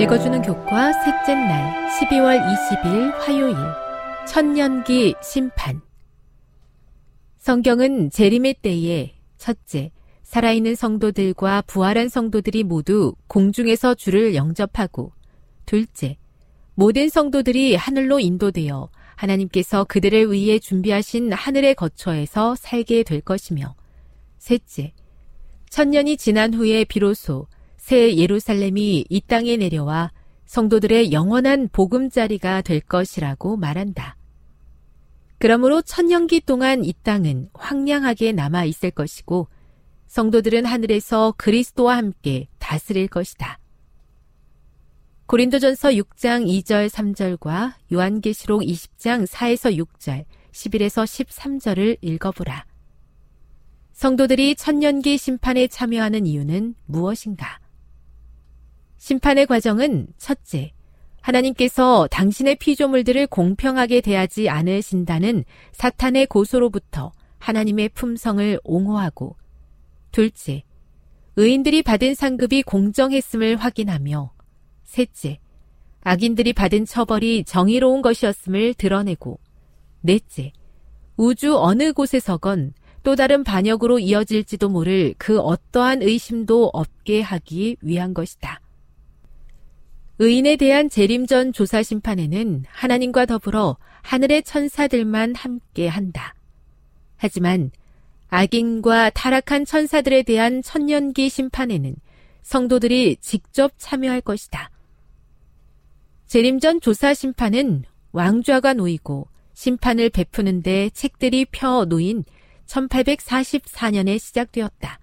읽어주는 교과 셋째 날 12월 20일 화요일. 천년기 심판. 성경은 재림의 때에 첫째 살아있는 성도들과 부활한 성도들이 모두 공중에서 주를 영접하고 둘째 모든 성도들이 하늘로 인도되어 하나님께서 그들을 위해 준비하신 하늘의 거처에서 살게 될 것이며 셋째 천년이 지난 후에 비로소 새 예루살렘이 이 땅에 내려와 성도들의 영원한 보금자리가 될 것이라고 말한다. 그러므로 천년기 동안 이 땅은 황량하게 남아 있을 것이고 성도들은 하늘에서 그리스도와 함께 다스릴 것이다. 고린도전서 6장 2절 3절과 요한계시록 20장 4에서 6절, 11에서 13절을 읽어보라. 성도들이 천년기 심판에 참여하는 이유는 무엇인가? 심판의 과정은 첫째, 하나님께서 당신의 피조물들을 공평하게 대하지 않으신다는 사탄의 고소로부터 하나님의 품성을 옹호하고, 둘째, 의인들이 받은 상급이 공정했음을 확인하며, 셋째, 악인들이 받은 처벌이 정의로운 것이었음을 드러내고, 넷째, 우주 어느 곳에서건 또 다른 반역으로 이어질지도 모를 그 어떠한 의심도 없게 하기 위한 것이다. 의인에 대한 재림 전 조사 심판에는 하나님과 더불어 하늘의 천사들만 함께 한다. 하지만 악인과 타락한 천사들에 대한 천년기 심판에는 성도들이 직접 참여할 것이다. 재림 전 조사 심판은 왕좌가 놓이고 심판을 베푸는데 책들이 펴 놓인 1844년에 시작되었다.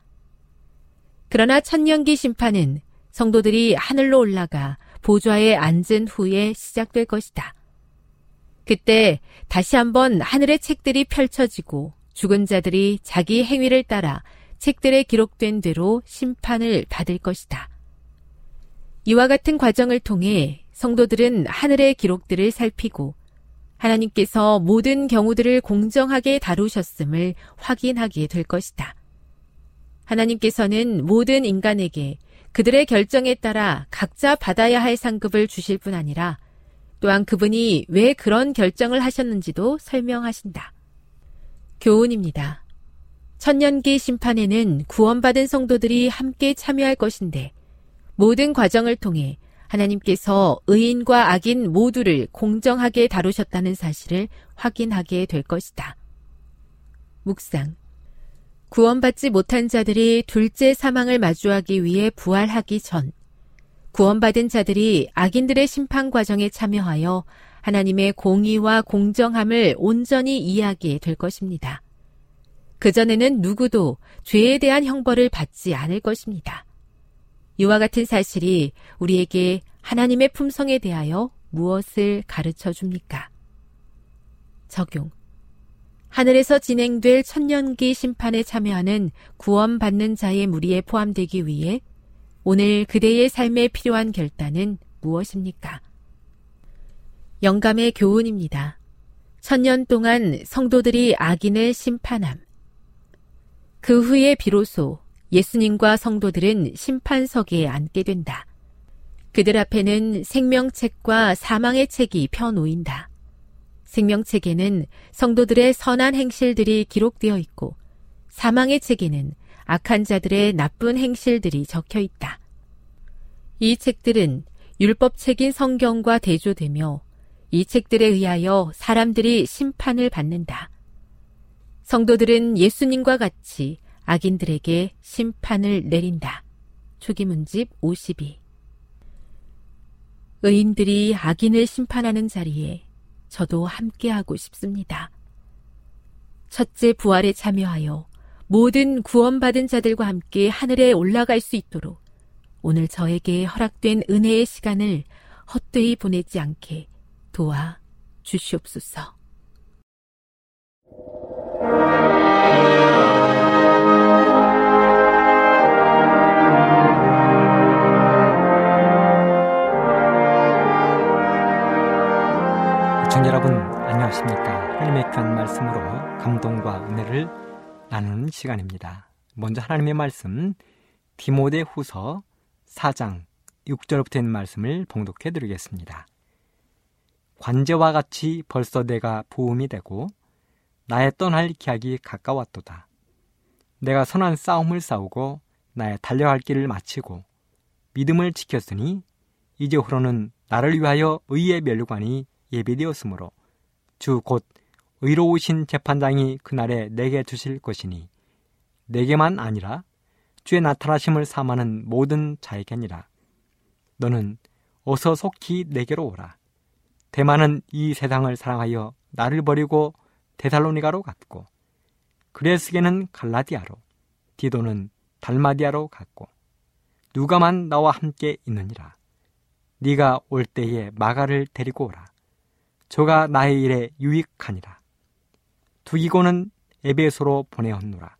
그러나 천년기 심판은 성도들이 하늘로 올라가 보좌에 앉은 후에 시작될 것이다. 그때 다시 한번 하늘의 책들이 펼쳐지고 죽은 자들이 자기 행위를 따라 책들에 기록된 대로 심판을 받을 것이다. 이와 같은 과정을 통해 성도들은 하늘의 기록들을 살피고 하나님께서 모든 경우들을 공정하게 다루셨음을 확인하게 될 것이다. 하나님께서는 모든 인간에게 그들의 결정에 따라 각자 받아야 할 상급을 주실 뿐 아니라 또한 그분이 왜 그런 결정을 하셨는지도 설명하신다. 교훈입니다. 천년기 심판에는 구원받은 성도들이 함께 참여할 것인데 모든 과정을 통해 하나님께서 의인과 악인 모두를 공정하게 다루셨다는 사실을 확인하게 될 것이다. 묵상. 구원받지 못한 자들이 둘째 사망을 마주하기 위해 부활하기 전, 구원받은 자들이 악인들의 심판 과정에 참여하여 하나님의 공의와 공정함을 온전히 이해하게 될 것입니다. 그전에는 누구도 죄에 대한 형벌을 받지 않을 것입니다. 이와 같은 사실이 우리에게 하나님의 품성에 대하여 무엇을 가르쳐 줍니까? 적용. 하늘에서 진행될 천년기 심판에 참여하는 구원받는 자의 무리에 포함되기 위해 오늘 그대의 삶에 필요한 결단은 무엇입니까? 영감의 교훈입니다. 천년 동안 성도들이 악인을 심판함. 그 후에 비로소 예수님과 성도들은 심판석에 앉게 된다. 그들 앞에는 생명책과 사망의 책이 펴놓인다. 생명책에는 성도들의 선한 행실들이 기록되어 있고 사망의 책에는 악한 자들의 나쁜 행실들이 적혀 있다. 이 책들은 율법책인 성경과 대조되며 이 책들에 의하여 사람들이 심판을 받는다. 성도들은 예수님과 같이 악인들에게 심판을 내린다. 초기문집 52 의인들이 악인을 심판하는 자리에 저도 함께하고 싶습니다. 첫째 부활에 참여하여 모든 구원받은 자들과 함께 하늘에 올라갈 수 있도록 오늘 저에게 허락된 은혜의 시간을 헛되이 보내지 않게 도와 주시옵소서. 시청자 여러분 안녕하십니까? 하나님의 귀한 말씀으로 감동과 은혜를 나누는 시간입니다. 먼저 하나님의 말씀 디모데 후서 4장 6절부터 있는 말씀을 봉독해 드리겠습니다. 관제와 같이 벌써 내가 부음이 되고 나의 떠날 기약이 가까웠도다. 내가 선한 싸움을 싸우고 나의 달려갈 길을 마치고 믿음을 지켰으니 이제 후로는 나를 위하여 의의 멸관이 예비되었으므로 주 곧 의로우신 재판장이 그날에 내게 주실 것이니 내게만 아니라 주의 나타나심을 삼하는 모든 자에게니라. 너는 어서 속히 내게로 오라. 대만은 이 세상을 사랑하여 나를 버리고 데살로니가로 갔고 그레스게는 갈라디아로 디도는 달마디아로 갔고 누가만 나와 함께 있느니라. 네가 올 때에 마가를 데리고 오라. 저가 나의 일에 유익하니라. 두기고는 에베소로 보내었노라.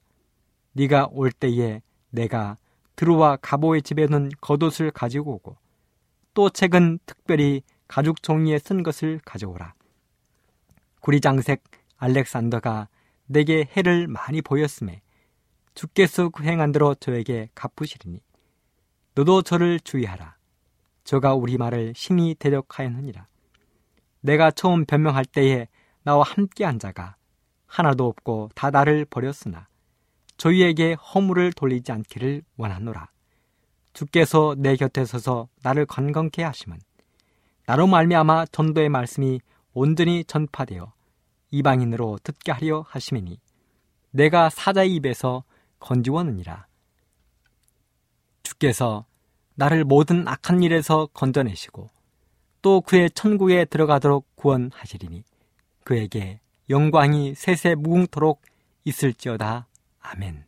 네가 올 때에 내가 드루와 가보의 집에 는 겉옷을 가지고 오고 또 책은 특별히 가죽 종이에 쓴 것을 가져오라. 구리장색 알렉산더가 내게 해를 많이 보였음에 주께서 그 행한 대로 저에게 갚으시리니 너도 저를 주의하라. 저가 우리 말을 신이 대적하였느니라. 내가 처음 변명할 때에 나와 함께 한 자가 하나도 없고 다 나를 버렸으나 저희에게 허물을 돌리지 않기를 원하노라. 주께서 내 곁에 서서 나를 건강케 하시면 나로 말미암아 전도의 말씀이 온전히 전파되어 이방인으로 듣게 하려 하심이니 내가 사자의 입에서 건지원느니라. 주께서 나를 모든 악한 일에서 건져내시고 또 그의 천국에 들어가도록 구원하시리니 그에게 영광이 세세 무궁토록 있을지어다. 아멘.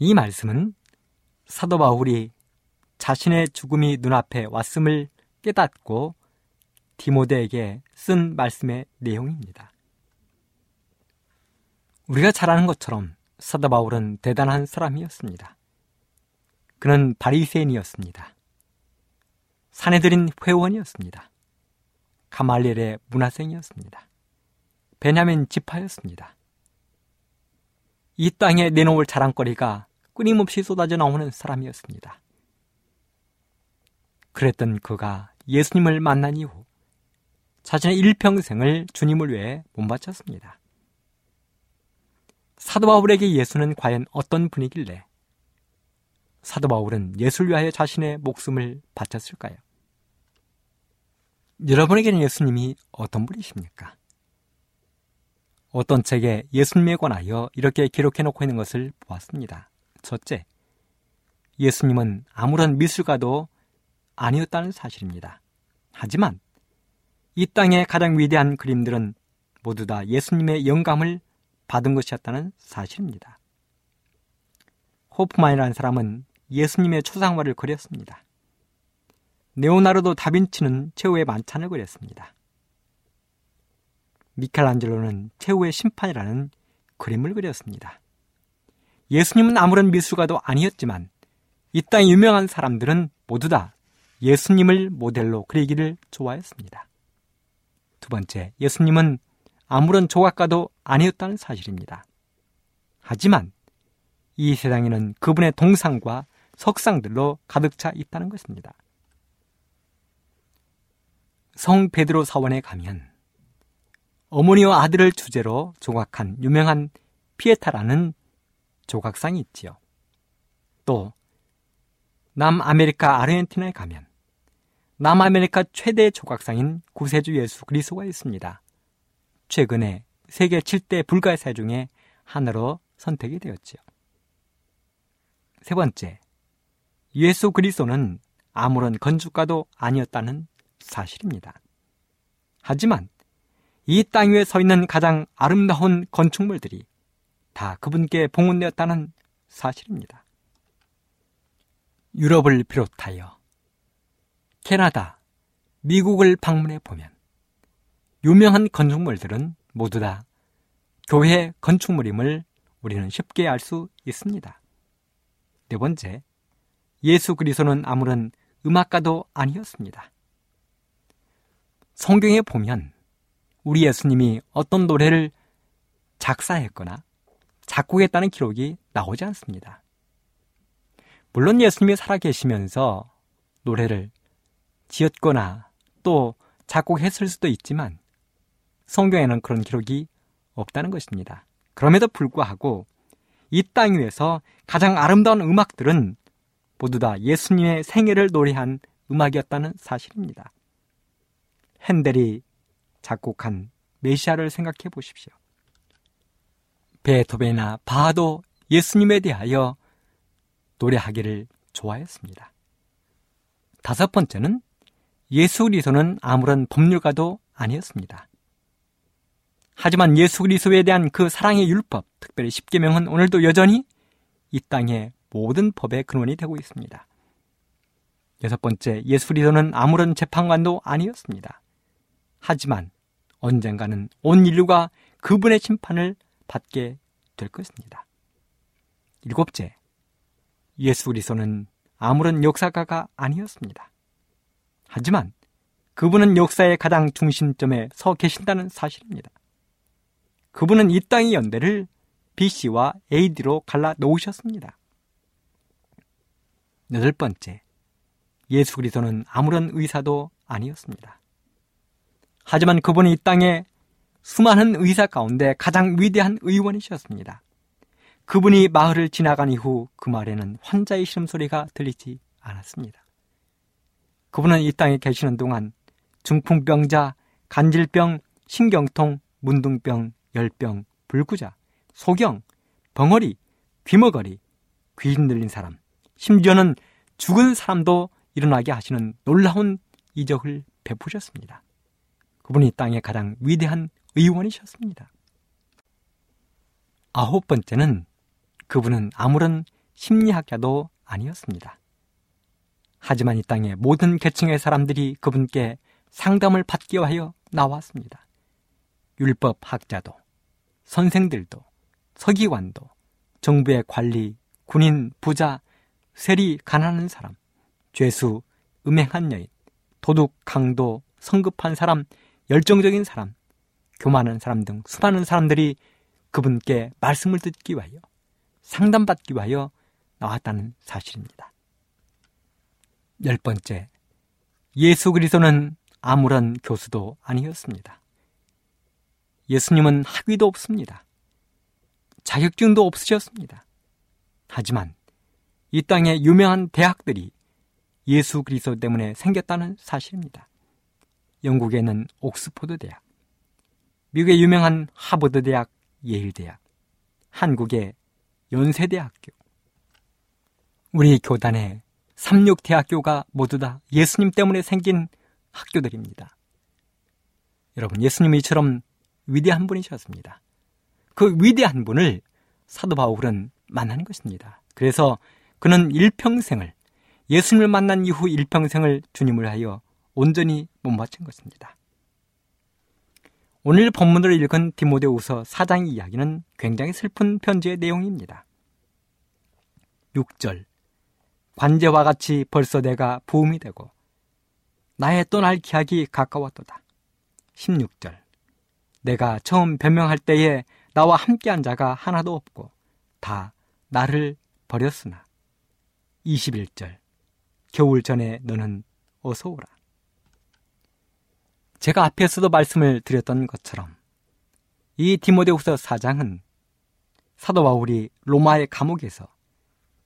이 말씀은 사도 바울이 자신의 죽음이 눈앞에 왔음을 깨닫고 디모데에게 쓴 말씀의 내용입니다. 우리가 잘 아는 것처럼 사도 바울은 대단한 사람이었습니다. 그는 바리새인이었습니다. 사내들인 회원이었습니다. 가말리엘의 문화생이었습니다. 베냐민 지파였습니다. 이 땅에 내놓을 자랑거리가 끊임없이 쏟아져 나오는 사람이었습니다. 그랬던 그가 예수님을 만난 이후 자신의 일평생을 주님을 위해 못 바쳤습니다. 사도 바울에게 예수는 과연 어떤 분이길래 사도 바울은 예수를 위하여 자신의 목숨을 바쳤을까요? 여러분에게는 예수님이 어떤 분이십니까? 어떤 책에 예수님에 관하여 이렇게 기록해 놓고 있는 것을 보았습니다. 첫째, 예수님은 아무런 미술가도 아니었다는 사실입니다. 하지만 이 땅의 가장 위대한 그림들은 모두 다 예수님의 영감을 받은 것이었다는 사실입니다. 호프만이라는 사람은 예수님의 초상화를 그렸습니다. 네오나르도 다빈치는 최후의 만찬을 그렸습니다. 미켈란젤로는 최후의 심판이라는 그림을 그렸습니다. 예수님은 아무런 미술가도 아니었지만 이 땅의 유명한 사람들은 모두 다 예수님을 모델로 그리기를 좋아했습니다. 두 번째, 예수님은 아무런 조각가도 아니었다는 사실입니다. 하지만 이 세상에는 그분의 동상과 석상들로 가득 차 있다는 것입니다. 성 베드로 사원에 가면 어머니와 아들을 주제로 조각한 유명한 피에타라는 조각상이 있지요. 또 남아메리카 아르헨티나에 가면 남아메리카 최대 조각상인 구세주 예수 그리스도가 있습니다. 최근에 세계 7대 불가사 중에 하나로 선택이 되었지요. 세 번째, 예수 그리스도는 아무런 건축가도 아니었다는 사실입니다. 하지만 이 땅 위에 서 있는 가장 아름다운 건축물들이 다 그분께 봉헌되었다는 사실입니다. 유럽을 비롯하여 캐나다, 미국을 방문해 보면 유명한 건축물들은 모두 다 교회 건축물임을 우리는 쉽게 알 수 있습니다. 네 번째, 예수 그리스도는 아무런 음악가도 아니었습니다. 성경에 보면 우리 예수님이 어떤 노래를 작사했거나 작곡했다는 기록이 나오지 않습니다. 물론 예수님이 살아계시면서 노래를 지었거나 또 작곡했을 수도 있지만 성경에는 그런 기록이 없다는 것입니다. 그럼에도 불구하고 이 땅 위에서 가장 아름다운 음악들은 모두 다 예수님의 생애를 노래한 음악이었다는 사실입니다. 핸델이 작곡한 메시아를 생각해 보십시오. 베토벤이나 바도 예수님에 대하여 노래하기를 좋아했습니다. 다섯 번째는 예수 그리스도는 아무런 법률가도 아니었습니다. 하지만 예수 그리스도에 대한 그 사랑의 율법, 특별히 십계명은 오늘도 여전히 이 땅의 모든 법의 근원이 되고 있습니다. 여섯 번째, 예수 그리스도는 아무런 재판관도 아니었습니다. 하지만 언젠가는 온 인류가 그분의 심판을 받게 될 것입니다. 일곱째, 예수 그리스도는 아무런 역사가가 아니었습니다. 하지만 그분은 역사의 가장 중심점에 서 계신다는 사실입니다. 그분은 이 땅의 연대를 BC와 AD로 갈라 놓으셨습니다. 여덟 번째, 예수 그리스도는 아무런 의사도 아니었습니다. 하지만 그분은 이 땅에 수많은 의사 가운데 가장 위대한 의원이셨습니다. 그분이 마을을 지나간 이후 그 말에는 환자의 시름소리가 들리지 않았습니다. 그분은 이 땅에 계시는 동안 중풍병자, 간질병, 신경통, 문둥병, 열병, 불구자, 소경, 벙어리, 귀머거리, 귀신 들린 사람, 심지어는 죽은 사람도 일어나게 하시는 놀라운 이적을 베푸셨습니다. 그분이 땅의 가장 위대한 의원이셨습니다. 아홉 번째는 그분은 아무런 심리학자도 아니었습니다. 하지만 이 땅의 모든 계층의 사람들이 그분께 상담을 받기 위하여 나왔습니다. 율법 학자도, 선생들도, 서기관도, 정부의 관리, 군인, 부자, 세리, 가난한 사람, 죄수, 음행한 여인, 도둑, 강도, 성급한 사람, 열정적인 사람, 교만한 사람 등 수많은 사람들이 그분께 말씀을 듣기 위하여 상담받기 위하여 나왔다는 사실입니다. 열 번째, 예수 그리스도는 아무런 교수도 아니었습니다. 예수님은 학위도 없습니다. 자격증도 없으셨습니다. 하지만 이 땅의 유명한 대학들이 예수 그리스도 때문에 생겼다는 사실입니다. 영국에는 옥스포드 대학, 미국의 유명한 하버드 대학, 예일 대학, 한국의 연세대학교, 우리 교단의 삼육대학교가 모두 다 예수님 때문에 생긴 학교들입니다. 여러분, 예수님이 이처럼 위대한 분이셨습니다. 그 위대한 분을 사도 바울은 만나는 것입니다. 그래서 그는 일평생을 예수님을 만난 이후 일평생을 주님을 하여 온전히 못 바친 것입니다. 오늘 본문을 읽은 디모데우서 4장 이야기는 굉장히 슬픈 편지의 내용입니다. 6절 관제와 같이 벌써 내가 부음이 되고 나의 떠날 기약이 가까웠도다. 16절 내가 처음 변명할 때에 나와 함께한 자가 하나도 없고 다 나를 버렸으나 21절 겨울 전에 너는 어서 오라. 제가 앞에서도 말씀을 드렸던 것처럼 이 디모데후서 4장은 사도 바울이 로마의 감옥에서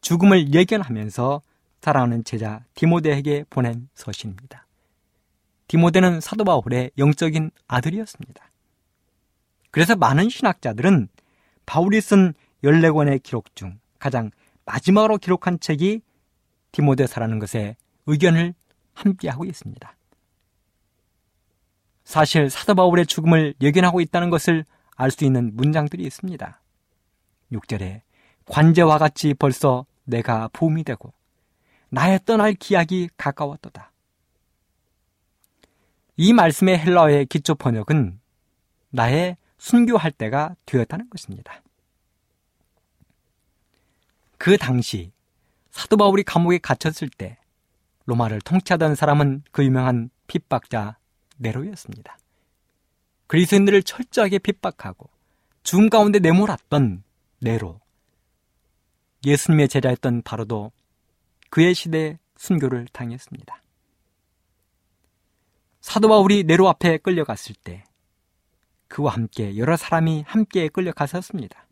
죽음을 예견하면서 사랑하는 제자 디모데에게 보낸 서신입니다. 디모데는 사도 바울의 영적인 아들이었습니다. 그래서 많은 신학자들은 바울이 쓴 14권의 기록 중 가장 마지막으로 기록한 책이 디모데사라는 것에 의견을 함께하고 있습니다. 사실 사도 바울의 죽음을 예견하고 있다는 것을 알 수 있는 문장들이 있습니다. 6절에 관제와 같이 벌써 내가 부음이 되고 나의 떠날 기약이 가까웠도다. 이 말씀의 헬라어의 기초 번역은 나의 순교할 때가 되었다는 것입니다. 그 당시 사도 바울이 감옥에 갇혔을 때 로마를 통치하던 사람은 그 유명한 핍박자 네로였습니다. 그리스인들을 철저하게 핍박하고 죽음 가운데 내몰았던 네로. 예수님의 제자였던 바로도 그의 시대에 순교를 당했습니다. 사도 바울이 네로 앞에 끌려갔을 때 그와 함께 여러 사람이 함께 끌려갔었습니다.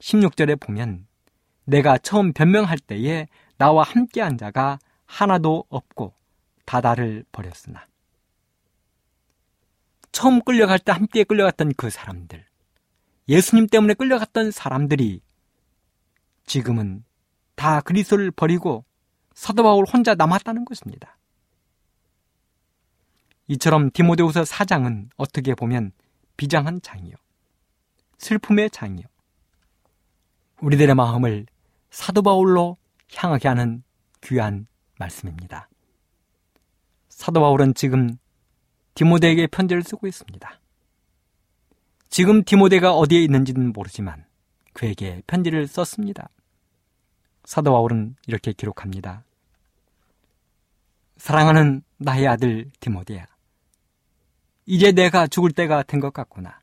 16절에 보면 내가 처음 변명할 때에 나와 함께 한 자가 하나도 없고 다다를 버렸으나 처음 끌려갈 때 함께 끌려갔던 그 사람들 예수님 때문에 끌려갔던 사람들이 지금은 다 그리스도를 버리고 사도 바울 혼자 남았다는 것입니다. 이처럼 디모데후서 4장은 어떻게 보면 비장한 장이요. 슬픔의 장이요. 우리들의 마음을 사도 바울로 향하게 하는 귀한 말씀입니다. 사도 바울은 지금 디모데에게 편지를 쓰고 있습니다. 지금 디모데가 어디에 있는지는 모르지만 그에게 편지를 썼습니다. 사도 바울은 이렇게 기록합니다. 사랑하는 나의 아들 디모데야. 이제 내가 죽을 때가 된 것 같구나.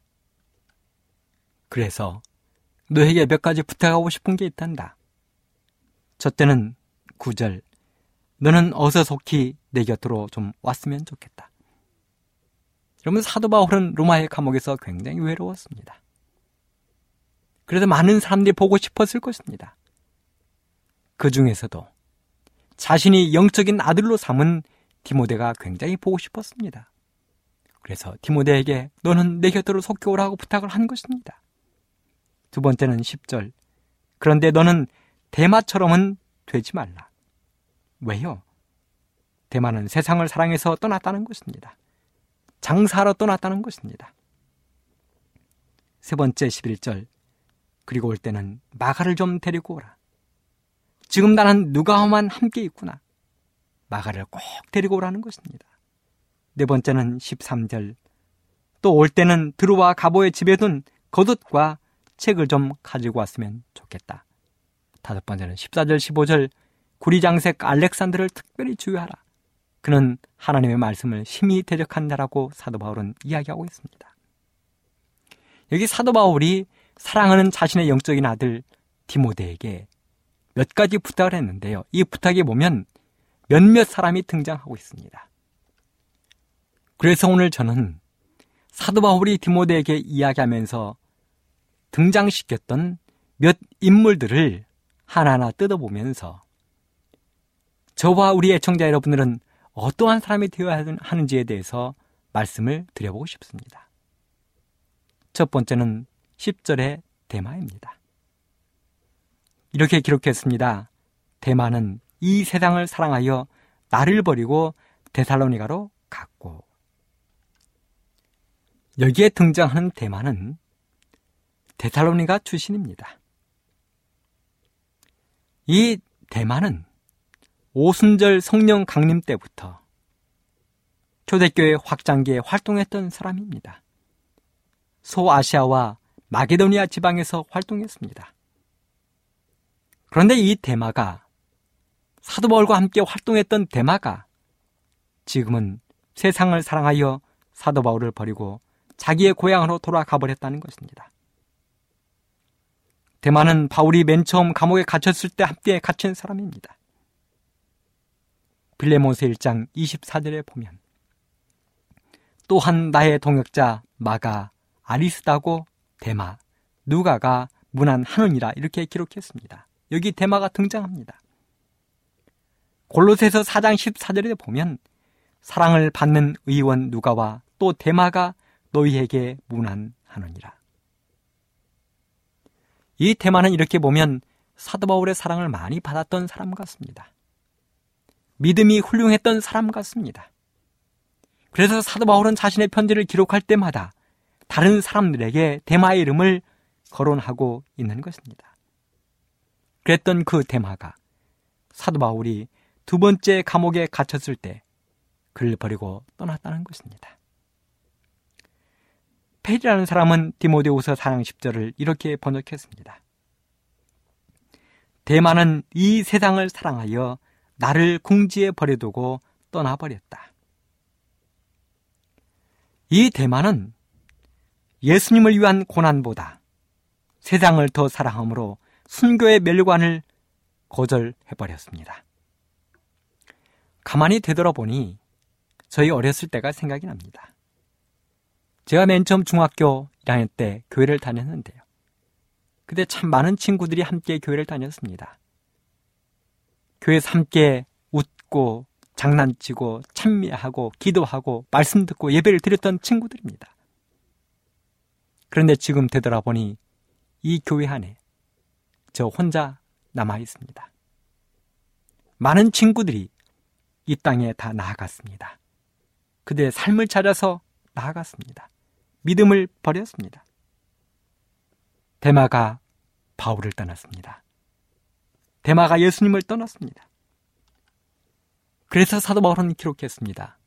그래서 너에게 몇 가지 부탁하고 싶은 게 있단다. 저 때는 구절 너는 어서 속히 내 곁으로 좀 왔으면 좋겠다. 여러분 사도 바울은 로마의 감옥에서 굉장히 외로웠습니다. 그래서 많은 사람들이 보고 싶었을 것입니다. 그 중에서도 자신이 영적인 아들로 삼은 디모데가 굉장히 보고 싶었습니다. 그래서 디모데에게 너는 내 곁으로 속히 오라고 부탁을 한 것입니다. 두 번째는 10절. 그런데 너는 대마처럼은 되지 말라. 왜요? 대만은 세상을 사랑해서 떠났다는 것입니다. 장사하러 떠났다는 것입니다. 세 번째 11절. 그리고 올 때는 마가를 좀 데리고 오라. 지금 나는 누가와만 함께 있구나. 마가를 꼭 데리고 오라는 것입니다. 네 번째는 13절. 또 올 때는 드루와 가보의 집에 둔 겉옷과 책을 좀 가지고 왔으면 좋겠다. 다섯 번째는 14절, 15절. 구리장색 알렉산드를 특별히 주의하라. 그는 하나님의 말씀을 심히 대적한다라고 사도 바울은 이야기하고 있습니다. 여기 사도 바울이 사랑하는 자신의 영적인 아들 디모데에게 몇 가지 부탁을 했는데요. 이 부탁에 보면 몇몇 사람이 등장하고 있습니다. 그래서 오늘 저는 사도 바울이 디모데에게 이야기하면서 등장시켰던 몇 인물들을 하나하나 뜯어보면서 저와 우리 애청자 여러분들은 어떠한 사람이 되어야 하는지에 대해서 말씀을 드려보고 싶습니다. 첫 번째는 10절의 대마입니다. 이렇게 기록했습니다. 대마는 이 세상을 사랑하여 나를 버리고 데살로니가로 갔고 여기에 등장하는 대마는 데살로니가 출신입니다. 이 대마는 오순절 성령 강림 때부터 초대교회 확장기에 활동했던 사람입니다. 소아시아와 마게도니아 지방에서 활동했습니다. 그런데 이 대마가 사도 바울과 함께 활동했던 대마가 지금은 세상을 사랑하여 사도 바울을 버리고 자기의 고향으로 돌아가 버렸다는 것입니다. 대마는 바울이 맨 처음 감옥에 갇혔을 때 함께 갇힌 사람입니다. 빌레몬스 1장 24절에 보면 또한 나의 동역자 마가 아리스다고 대마 누가가 문안하느니라 이렇게 기록했습니다. 여기 대마가 등장합니다. 골로새서 4장 14절에 보면 사랑을 받는 의원 누가와 또 대마가 너희에게 문안하느니라. 이 대마는 이렇게 보면 사도 바울의 사랑을 많이 받았던 사람 같습니다. 믿음이 훌륭했던 사람 같습니다. 그래서 사도 바울은 자신의 편지를 기록할 때마다 다른 사람들에게 대마의 이름을 거론하고 있는 것입니다. 그랬던 그 대마가 사도 바울이 두 번째 감옥에 갇혔을 때 그를 버리고 떠났다는 것입니다. 페리라는 사람은 디모데후서 4장 10절을 이렇게 번역했습니다. 대만은 이 세상을 사랑하여 나를 궁지에 버려두고 떠나버렸다. 이 대만은 예수님을 위한 고난보다 세상을 더 사랑함으로 순교의 멸관을 거절해버렸습니다. 가만히 되돌아보니 저희 어렸을 때가 생각이 납니다. 제가 맨 처음 중학교 1학년 때 교회를 다녔는데요. 그때 참 많은 친구들이 함께 교회를 다녔습니다. 교회에서 함께 웃고 장난치고 찬미하고 기도하고 말씀 듣고 예배를 드렸던 친구들입니다. 그런데 지금 되돌아보니 이 교회 안에 저 혼자 남아 있습니다. 많은 친구들이 이 땅에 다 나아갔습니다. 그들의 삶을 찾아서 나아갔습니다. 믿음을 버렸습니다. 대마가 바울을 떠났습니다. 대마가 예수님을 떠났습니다. 그래서 사도 바울은 기록했습니다.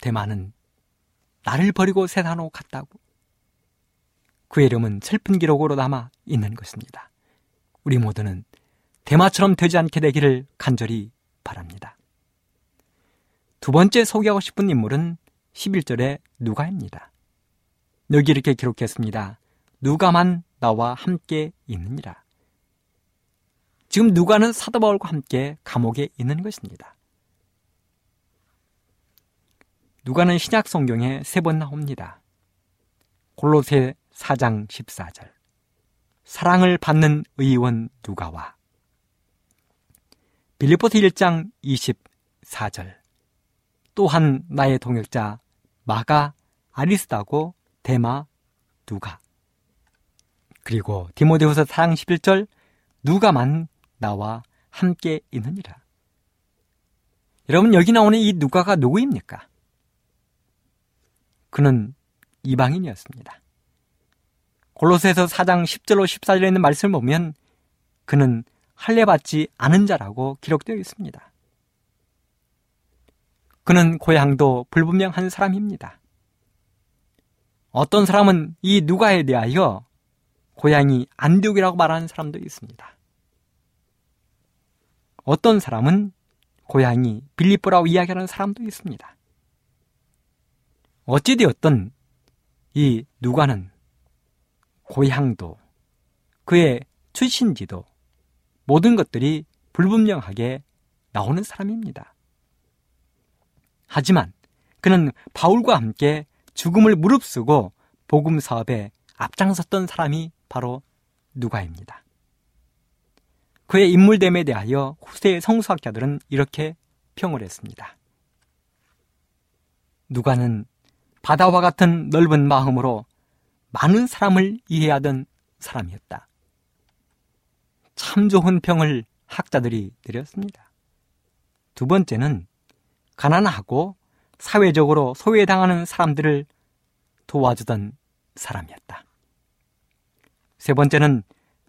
대마는 나를 버리고 세상으로 갔다고. 그 이름은 슬픈 기록으로 남아 있는 것입니다. 우리 모두는 대마처럼 되지 않게 되기를 간절히 바랍니다. 두 번째 소개하고 싶은 인물은 11절의 누가입니다. 여기 이렇게 기록했습니다. 누가만 나와 함께 있느니라. 지금 누가는 사도 바울과 함께 감옥에 있는 것입니다. 누가는 신약 성경에 세 번 나옵니다. 골로새 4장 14절. 사랑을 받는 의원 누가와 빌리포스 1장 24절. 또한 나의 동역자 마가 아리스다고 대마 누가 그리고 디모데후서 4장 11절 누가만 나와 함께 있느니라. 여러분 여기 나오는 이 누가가 누구입니까? 그는 이방인이었습니다. 골로새서 4장 10절로 14절에 있는 말씀을 보면 그는 할례받지 않은 자라고 기록되어 있습니다. 그는 고향도 불분명한 사람입니다. 어떤 사람은 이 누가에 대하여 고향이 안디옥이라고 말하는 사람도 있습니다. 어떤 사람은 고향이 빌립보라고 이야기하는 사람도 있습니다. 어찌되었던 이 누가는 고향도 그의 출신지도 모든 것들이 불분명하게 나오는 사람입니다. 하지만 그는 바울과 함께 죽음을 무릅쓰고 복음 사업에 앞장섰던 사람이 바로 누가입니다. 그의 인물됨에 대하여 후세의 성수학자들은 이렇게 평을 했습니다. 누가는 바다와 같은 넓은 마음으로 많은 사람을 이해하던 사람이었다. 참 좋은 평을 학자들이 내렸습니다. 두 번째는 가난하고 사회적으로 소외당하는 사람들을 도와주던 사람이었다. 세 번째는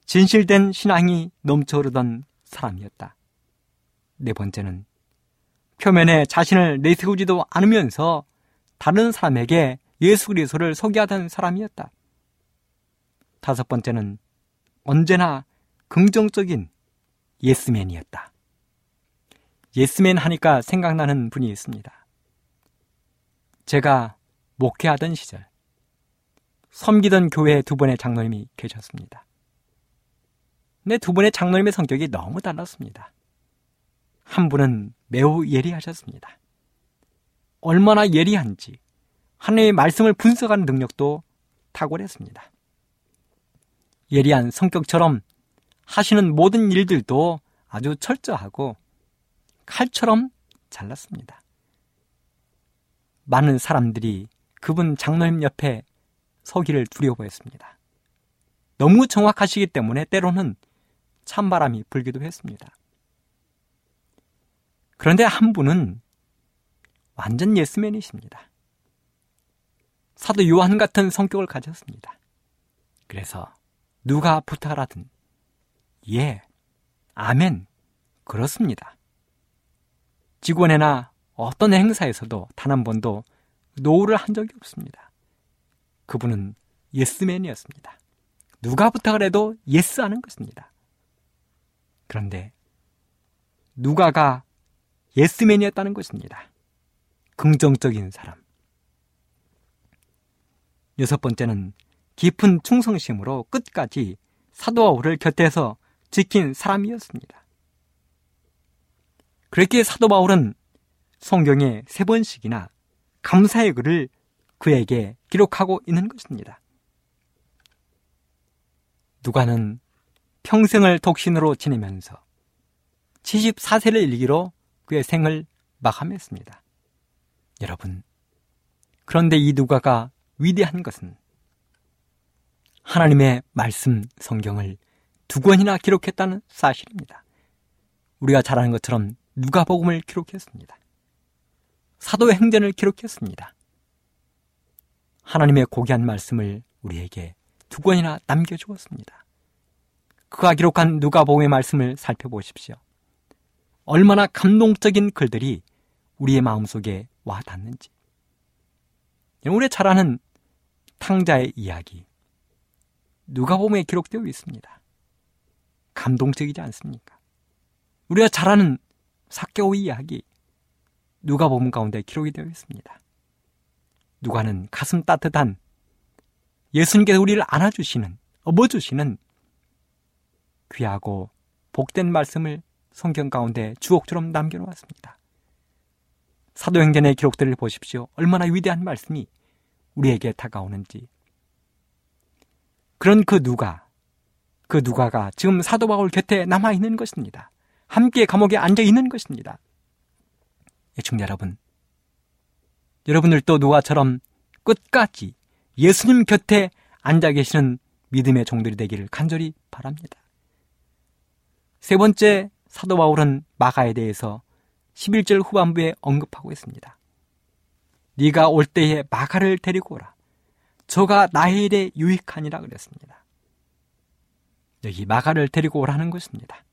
진실된 신앙이 넘쳐흐르던 사람이었다. 네 번째는 표면에 자신을 내세우지도 않으면서 다른 사람에게 예수 그리스도를 소개하던 사람이었다. 다섯 번째는 언제나 긍정적인 예스맨이었다. 예스맨 하니까 생각나는 분이 있습니다. 제가 목회하던 시절 섬기던 교회 두 분의 장로님이 계셨습니다. 근데 두 분의 장로님의 성격이 너무 달랐습니다. 한 분은 매우 예리하셨습니다. 얼마나 예리한지 하나님의 말씀을 분석하는 능력도 탁월했습니다. 예리한 성격처럼 하시는 모든 일들도 아주 철저하고 칼처럼 잘랐습니다. 많은 사람들이 그분 장로님 옆에 서기를 두려워했습니다. 너무 정확하시기 때문에 때로는 찬바람이 불기도 했습니다. 그런데 한 분은 완전 예스맨이십니다. 사도 요한 같은 성격을 가졌습니다. 그래서 누가 부탁을 하든 예, 아멘, 그렇습니다. 직원회나 어떤 행사에서도 단 한 번도 no를 한 적이 없습니다. 그분은 예스맨이었습니다. 누가 부탁을 해도 yes 하는 것입니다. 그런데 누가가 예스맨이었다는 것입니다. 긍정적인 사람. 여섯 번째는 깊은 충성심으로 끝까지 사도 바울을 곁에서 지킨 사람이었습니다. 그렇게 사도 바울은 성경에 세 번씩이나 감사의 글을 그에게 기록하고 있는 것입니다. 누가는 평생을 독신으로 지내면서 74세를 일기로 그의 생을 마감했습니다. 여러분, 그런데 이 누가가 위대한 것은 하나님의 말씀 성경을 두 권이나 기록했다는 사실입니다. 우리가 잘 아는 것처럼 누가복음을 기록했습니다. 사도행전을 기록했습니다. 하나님의 고귀한 말씀을 우리에게 두 권이나 남겨주었습니다. 그가 기록한 누가복음의 말씀을 살펴보십시오. 얼마나 감동적인 글들이 우리의 마음속에 와 닿는지. 우리 잘 아는 탕자의 이야기. 누가복음에 기록되어 있습니다. 감동적이지 않습니까? 우리가 잘 아는 사개오 이야기 누가 보면 가운데 기록이 되어 있습니다. 누가는 가슴 따뜻한 예수님께서 우리를 안아주시는 업어주시는 귀하고 복된 말씀을 성경 가운데 주옥처럼 남겨놓았습니다. 사도행전의 기록들을 보십시오. 얼마나 위대한 말씀이 우리에게 다가오는지. 그런 그 누가 그 누가가 지금 사도 바울 곁에 남아 있는 것입니다. 함께 감옥에 앉아 있는 것입니다. 애청자 여러분, 여러분들도 누가처럼 끝까지 예수님 곁에 앉아 계시는 믿음의 종들이 되기를 간절히 바랍니다. 세 번째 사도 바울은 마가에 대해서 11절 후반부에 언급하고 있습니다. 네가 올 때에 마가를 데리고 오라. 저가 나의 일에 유익하니라 그랬습니다. 여기 마가를 데리고 오라는 것입니다.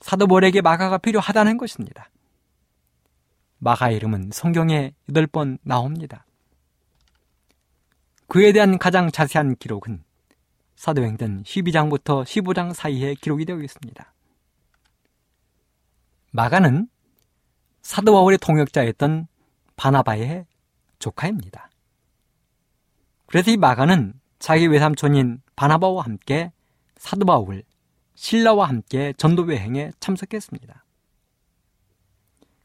사도벌에게 마가가 필요하다는 것입니다. 마가 이름은 성경에 8번 나옵니다. 그에 대한 가장 자세한 기록은 사도행전 12장부터 15장 사이에 기록이 되어 있습니다. 마가는 사도 바울의 통역자였던 바나바의 조카입니다. 그래서 이 마가는 자기 외삼촌인 바나바와 함께 사도 바울, 신라와 함께 전도 여행에 참석했습니다.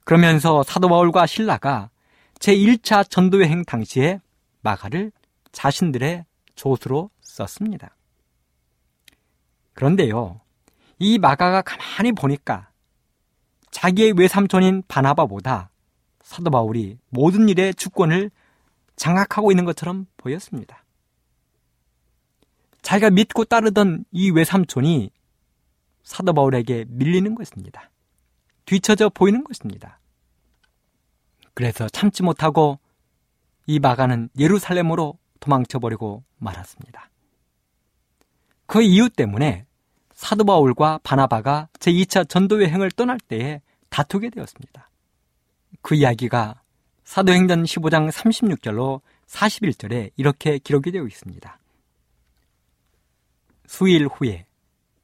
그러면서 사도 바울과 신라가 제1차 전도 여행 당시에 마가를 자신들의 조수로 썼습니다. 그런데요, 이 마가가 가만히 보니까 자기의 외삼촌인 바나바보다 사도 바울이 모든 일에 주권을 장악하고 있는 것처럼 보였습니다. 자기가 믿고 따르던 이 외삼촌이 사도 바울에게 밀리는 것입니다. 뒤처져 보이는 것입니다. 그래서 참지 못하고 이 마가는 예루살렘으로 도망쳐버리고 말았습니다. 그 이유 때문에 사도 바울과 바나바가 제2차 전도 여행을 떠날 때에 다투게 되었습니다. 그 이야기가 사도행전 15장 36절로 41절에 이렇게 기록이 되어 있습니다. 수일 후에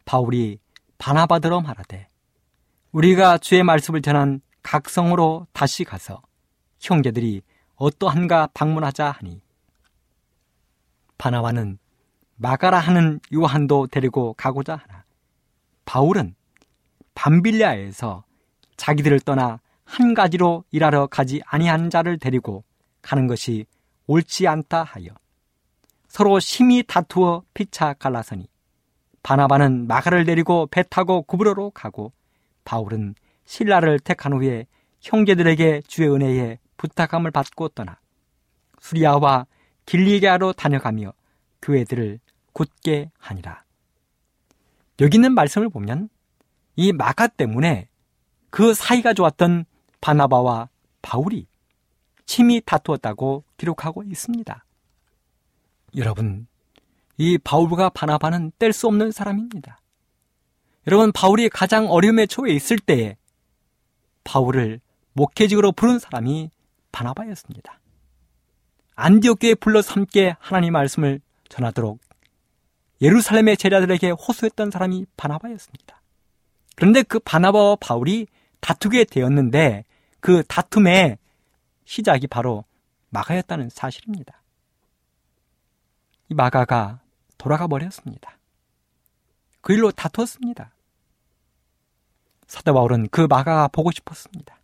바울이 바나바더러 말하되 우리가 주의 말씀을 전한 각 성으로 다시 가서 형제들이 어떠한가 방문하자 하니 바나바는 마가라 하는 요한도 데리고 가고자 하나 바울은 밤빌리아에서 자기들을 떠나 한 가지로 일하러 가지 아니한 자를 데리고 가는 것이 옳지 않다 하여 서로 심히 다투어 피차 갈라서니 바나바는 마가를 데리고 배 타고 구브로로 가고 바울은 신라를 택한 후에 형제들에게 주의 은혜에 부탁함을 받고 떠나 수리아와 길리게아로 다녀가며 교회들을 굳게 하니라. 여기 있는 말씀을 보면 이 마가 때문에 그 사이가 좋았던 바나바와 바울이 침이 다투었다고 기록하고 있습니다. 여러분, 이 바울과 바나바는 뗄 수 없는 사람입니다. 여러분, 바울이 가장 어려움의 초에 있을 때에 바울을 목회직으로 부른 사람이 바나바였습니다. 안디옥교에 불러서 함께 하나님 말씀을 전하도록 예루살렘의 제자들에게 호소했던 사람이 바나바였습니다. 그런데 그 바나바와 바울이 다투게 되었는데 그 다툼의 시작이 바로 마가였다는 사실입니다. 이 마가가 돌아가 버렸습니다. 그 일로 다투었습니다. 사도 바울은 그 마가가 보고 싶었습니다.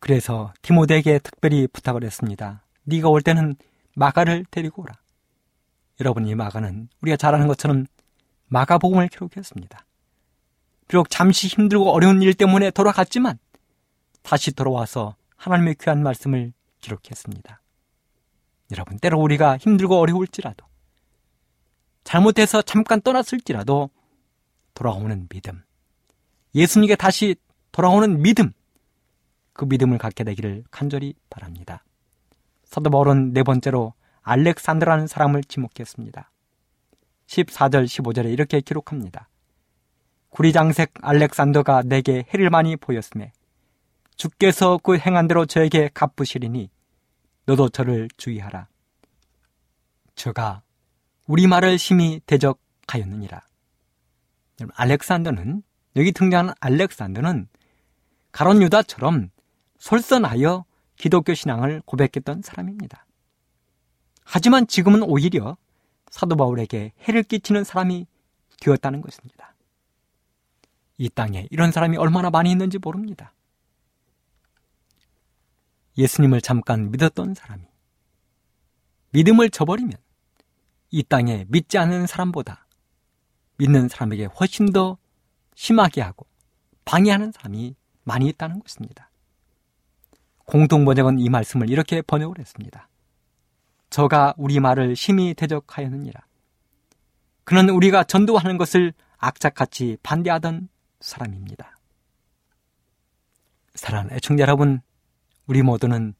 그래서 디모데에게 특별히 부탁을 했습니다. 네가 올 때는 마가를 데리고 오라. 여러분 이 마가는 우리가 잘 아는 것처럼 마가복음을 기록했습니다. 비록 잠시 힘들고 어려운 일 때문에 돌아갔지만 다시 돌아와서 하나님의 귀한 말씀을 기록했습니다. 여러분 때로 우리가 힘들고 어려울지라도 잘못해서 잠깐 떠났을지라도 돌아오는 믿음 예수님께 다시 돌아오는 믿음 그 믿음을 갖게 되기를 간절히 바랍니다. 사도 바울은 네 번째로 알렉산드라는 사람을 지목했습니다. 14절 15절에 이렇게 기록합니다. 구리장색 알렉산더가 내게 해를 많이 보였음에 주께서 그 행한 대로 저에게 갚으시리니 너도 저를 주의하라. 저가 우리 말을 심히 대적하였느니라. 알렉산더는 여기 등장하는 알렉산더는 가론 유다처럼 솔선하여 기독교 신앙을 고백했던 사람입니다. 하지만 지금은 오히려 사도 바울에게 해를 끼치는 사람이 되었다는 것입니다. 이 땅에 이런 사람이 얼마나 많이 있는지 모릅니다. 예수님을 잠깐 믿었던 사람이 믿음을 저버리면 이 땅에 믿지 않는 사람보다 믿는 사람에게 훨씬 더 심하게 하고 방해하는 사람이 많이 있다는 것입니다. 공동 번역은 이 말씀을 이렇게 번역을 했습니다. 저가 우리 말을 심히 대적하였느니라. 그는 우리가 전도하는 것을 악착같이 반대하던 사람입니다. 사랑하는 애청자 여러분, 우리 모두는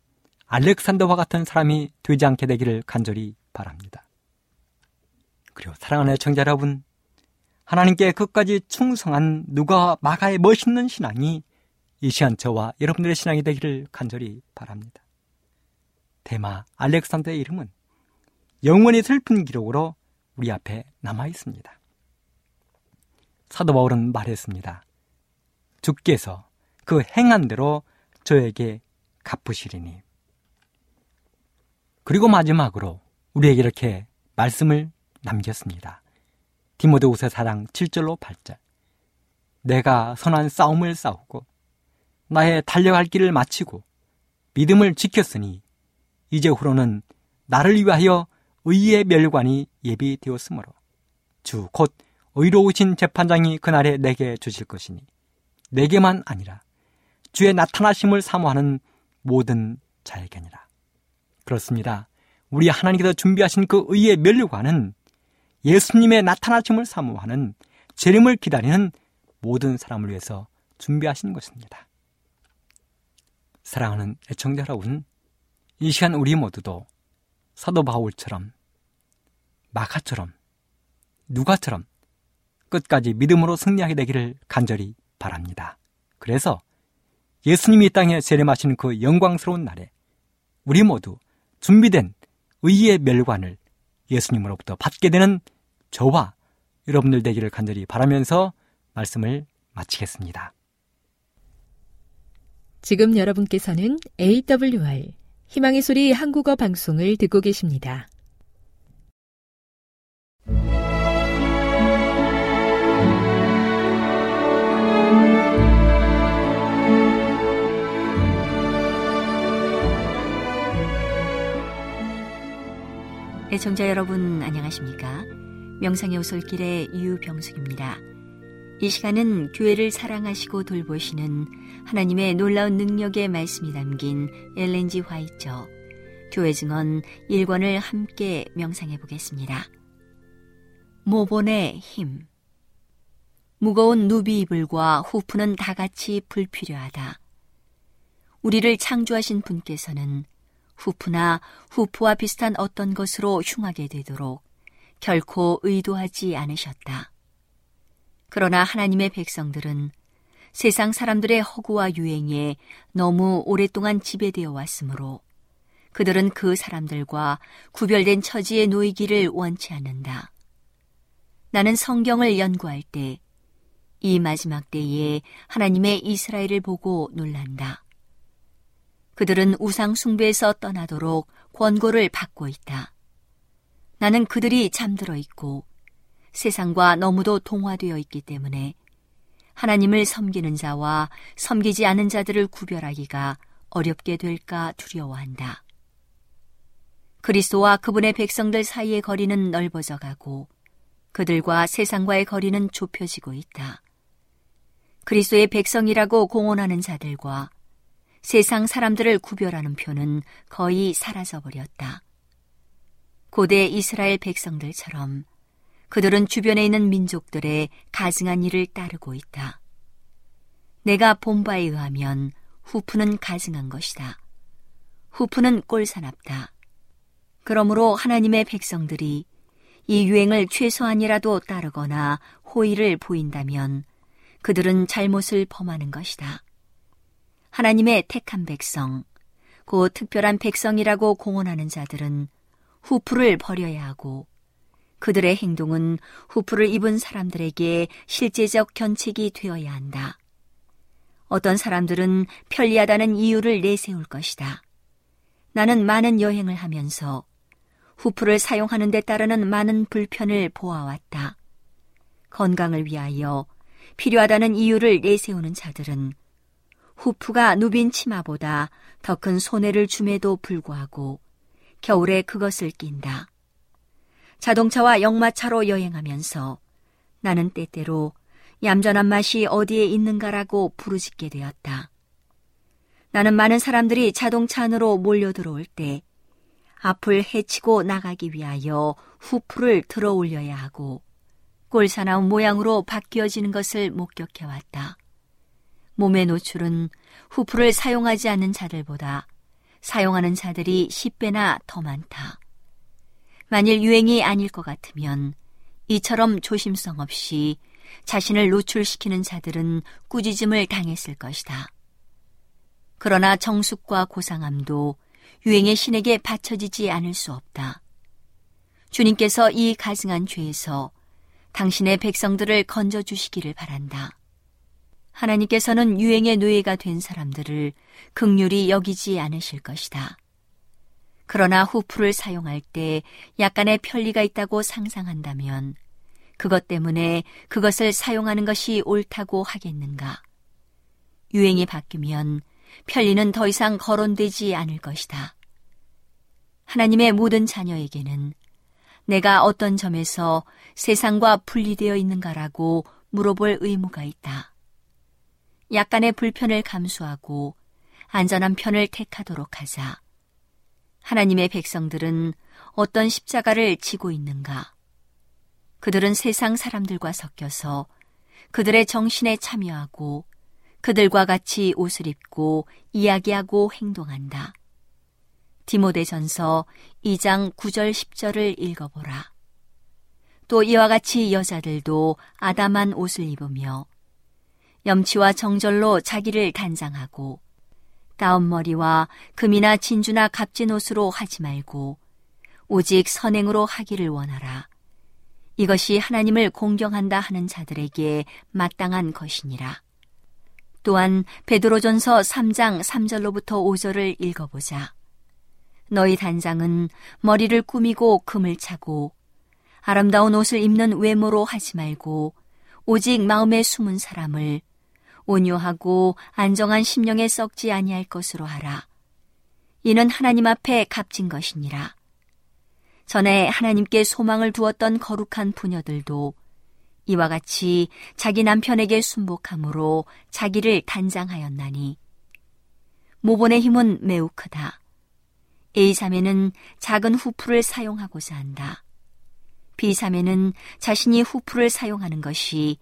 알렉산더와 같은 사람이 되지 않게 되기를 간절히 바랍니다. 그리고 사랑하는 애청자 여러분, 하나님께 끝까지 충성한 누가 마가의 멋있는 신앙이 이 시간 저와 여러분들의 신앙이 되기를 간절히 바랍니다. 대마 알렉산더의 이름은 영원히 슬픈 기록으로 우리 앞에 남아 있습니다. 사도 바울은 말했습니다. 주께서 그 행한 대로 저에게 갚으시리니. 그리고 마지막으로 우리에게 이렇게 말씀을 남겼습니다. 디모데후서 사랑 7절로 8절. 내가 선한 싸움을 싸우고 나의 달려갈 길을 마치고 믿음을 지켰으니 이제 후로는 나를 위하여 의의 멸관이 예비되었으므로 주 곧 의로우신 재판장이 그날에 내게 주실 것이니 내게만 아니라 주의 나타나심을 사모하는 모든 자에게니라. 그렇습니다. 우리 하나님께서 준비하신 그 의의 멸류관은 예수님의 나타나심을 사모하는 재림을 기다리는 모든 사람을 위해서 준비하신 것입니다. 사랑하는 애청자 여러분, 이 시간 우리 모두도 사도 바울처럼 마카처럼 누가처럼 끝까지 믿음으로 승리하게 되기를 간절히 바랍니다. 그래서 예수님이 이 땅에 세례하시는 그 영광스러운 날에 우리 모두 준비된 의의 멸관을 예수님으로부터 받게 되는 저와 여러분들 되기를 간절히 바라면서 말씀을 마치겠습니다. 지금 여러분께서는 AWR 희망의 소리 한국어 방송을 듣고 계십니다. 애청자 여러분 안녕하십니까? 명상의 오솔길의 유병숙입니다. 이 시간은 교회를 사랑하시고 돌보시는 하나님의 놀라운 능력의 말씀이 담긴 엘렌지 화이처 교회 증언 1권을 함께 명상해 보겠습니다. 모본의 힘 무거운 누비 이불과 후프는 다 같이 불필요하다. 우리를 창조하신 분께서는 후프나 후프와 비슷한 어떤 것으로 흉하게 되도록 결코 의도하지 않으셨다. 그러나 하나님의 백성들은 세상 사람들의 허구와 유행에 너무 오랫동안 지배되어 왔으므로 그들은 그 사람들과 구별된 처지에 놓이기를 원치 않는다. 나는 성경을 연구할 때 이 마지막 때에 하나님의 이스라엘을 보고 놀란다. 그들은 우상 숭배에서 떠나도록 권고를 받고 있다. 나는 그들이 잠들어 있고 세상과 너무도 동화되어 있기 때문에 하나님을 섬기는 자와 섬기지 않은 자들을 구별하기가 어렵게 될까 두려워한다. 그리스도와 그분의 백성들 사이의 거리는 넓어져 가고 그들과 세상과의 거리는 좁혀지고 있다. 그리스도의 백성이라고 공언하는 자들과 세상 사람들을 구별하는 표는 거의 사라져 버렸다. 고대 이스라엘 백성들처럼 그들은 주변에 있는 민족들의 가증한 일을 따르고 있다. 내가 본 바에 의하면 후프는 가증한 것이다. 후프는 꼴사납다. 그러므로 하나님의 백성들이 이 유행을 최소한이라도 따르거나 호의를 보인다면 그들은 잘못을 범하는 것이다. 하나님의 택한 백성, 곧 특별한 백성이라고 공언하는 자들은 후프를 버려야 하고 그들의 행동은 후프를 입은 사람들에게 실제적 견책이 되어야 한다. 어떤 사람들은 편리하다는 이유를 내세울 것이다. 나는 많은 여행을 하면서 후프를 사용하는 데 따르는 많은 불편을 보아왔다. 건강을 위하여 필요하다는 이유를 내세우는 자들은 후프가 누빈 치마보다 더 큰 손해를 줌에도 불구하고 겨울에 그것을 낀다. 자동차와 역마차로 여행하면서 나는 때때로 얌전한 맛이 어디에 있는가라고 부르짖게 되었다. 나는 많은 사람들이 자동차 안으로 몰려 들어올 때 앞을 헤치고 나가기 위하여 후프를 들어 올려야 하고 꼴사나운 모양으로 바뀌어지는 것을 목격해 왔다. 몸의 노출은 후프를 사용하지 않는 자들보다 사용하는 자들이 10배나 더 많다. 만일 유행이 아닐 것 같으면 이처럼 조심성 없이 자신을 노출시키는 자들은 꾸짖음을 당했을 것이다. 그러나 정숙과 고상함도 유행의 신에게 바쳐지지 않을 수 없다. 주님께서 이 가증한 죄에서 당신의 백성들을 건져주시기를 바란다. 하나님께서는 유행의 노예가 된 사람들을 극률이 여기지 않으실 것이다. 그러나 후프를 사용할 때 약간의 편리가 있다고 상상한다면 그것 때문에 그것을 사용하는 것이 옳다고 하겠는가? 유행이 바뀌면 편리는 더 이상 거론되지 않을 것이다. 하나님의 모든 자녀에게는 내가 어떤 점에서 세상과 분리되어 있는가라고 물어볼 의무가 있다. 약간의 불편을 감수하고 안전한 편을 택하도록 하자. 하나님의 백성들은 어떤 십자가를 지고 있는가? 그들은 세상 사람들과 섞여서 그들의 정신에 참여하고 그들과 같이 옷을 입고 이야기하고 행동한다. 디모데전서 2장 9절 10절을 읽어보라. 또 이와 같이 여자들도 아담한 옷을 입으며 염치와 정절로 자기를 단장하고 다운머리와 금이나 진주나 값진 옷으로 하지 말고 오직 선행으로 하기를 원하라. 이것이 하나님을 공경한다 하는 자들에게 마땅한 것이니라. 또한 베드로전서 3장 3절로부터 5절을 읽어보자. 너희 단장은 머리를 꾸미고 금을 차고 아름다운 옷을 입는 외모로 하지 말고 오직 마음에 숨은 사람을 온유하고 안정한 심령에 썩지 아니할 것으로 하라. 이는 하나님 앞에 값진 것이니라. 전에 하나님께 소망을 두었던 거룩한 부녀들도 이와 같이 자기 남편에게 순복함으로 자기를 단장하였나니 모본의 힘은 매우 크다. A자매는 작은 후프를 사용하고자 한다. B자매는 자신이 후프를 사용하는 것이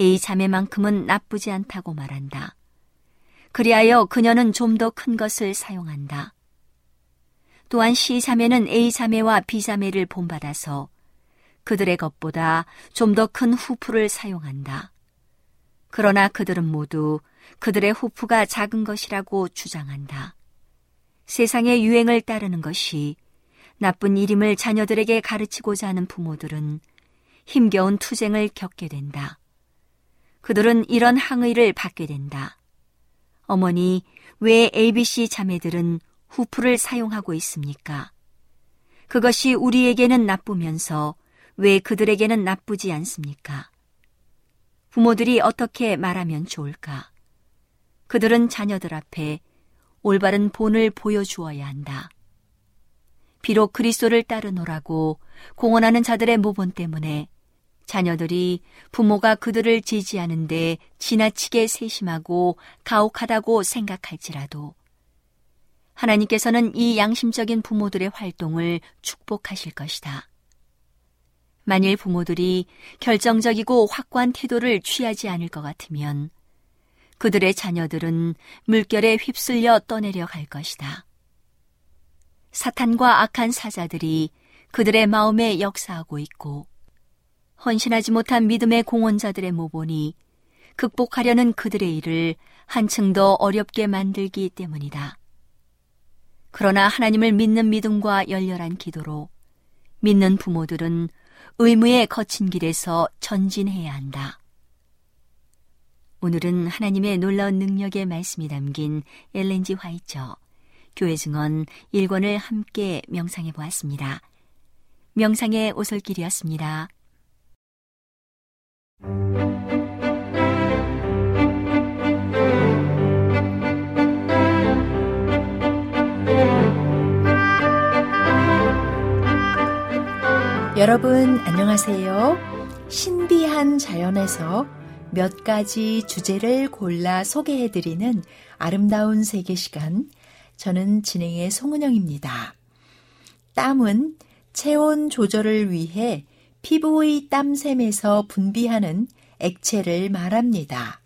A자매만큼은 나쁘지 않다고 말한다. 그리하여 그녀는 좀 더 큰 것을 사용한다. 또한 C자매는 A자매와 B자매를 본받아서 그들의 것보다 좀 더 큰 후프를 사용한다. 그러나 그들은 모두 그들의 후프가 작은 것이라고 주장한다. 세상의 유행을 따르는 것이 나쁜 일임을 자녀들에게 가르치고자 하는 부모들은 힘겨운 투쟁을 겪게 된다. 그들은 이런 항의를 받게 된다. 어머니, 왜 ABC 자매들은 후프를 사용하고 있습니까? 그것이 우리에게는 나쁘면서 왜 그들에게는 나쁘지 않습니까? 부모들이 어떻게 말하면 좋을까? 그들은 자녀들 앞에 올바른 본을 보여주어야 한다. 비록 그리스도를 따르노라고 공언하는 자들의 모본 때문에 자녀들이 부모가 그들을 지지하는데 지나치게 세심하고 가혹하다고 생각할지라도 하나님께서는 이 양심적인 부모들의 활동을 축복하실 것이다. 만일 부모들이 결정적이고 확고한 태도를 취하지 않을 것 같으면 그들의 자녀들은 물결에 휩쓸려 떠내려 갈 것이다. 사탄과 악한 사자들이 그들의 마음에 역사하고 있고 헌신하지 못한 믿음의 공헌자들의 모본이 극복하려는 그들의 일을 한층 더 어렵게 만들기 때문이다. 그러나 하나님을 믿는 믿음과 열렬한 기도로 믿는 부모들은 의무의 거친 길에서 전진해야 한다. 오늘은 하나님의 놀라운 능력의 말씀이 담긴 엘렌지 화이처 교회 증언 1권을 함께 명상해 보았습니다. 명상의 오솔길이었습니다. 여러분 안녕하세요. 신비한 자연에서 몇 가지 주제를 골라 소개해드리는 아름다운 세계 시간. 저는 진행의 송은영입니다. 땀은 체온 조절을 위해 피부의 땀샘에서 분비하는 액체를 말합니다.